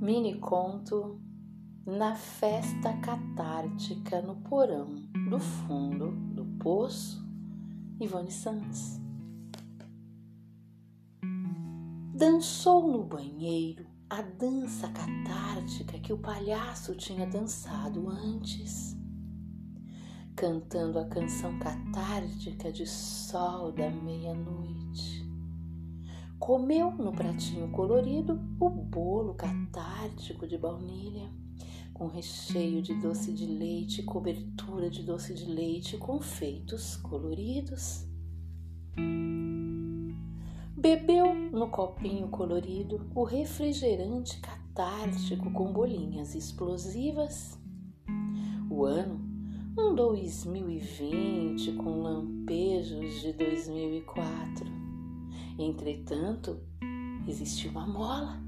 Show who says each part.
Speaker 1: Mini conto na festa catártica no porão do fundo do poço, Ivone Santos. Dançou no banheiro a dança catártica que o palhaço tinha dançado antes, cantando a canção catártica de sol da meia-noite Comeu no pratinho colorido o bolo catártico de baunilha, com recheio de doce de leite cobertura de doce de leite com feitos coloridos. Bebeu no copinho colorido o refrigerante catártico com bolinhas explosivas. O ano um 2020 com lampejos de 2004 Entretanto, existiu uma mola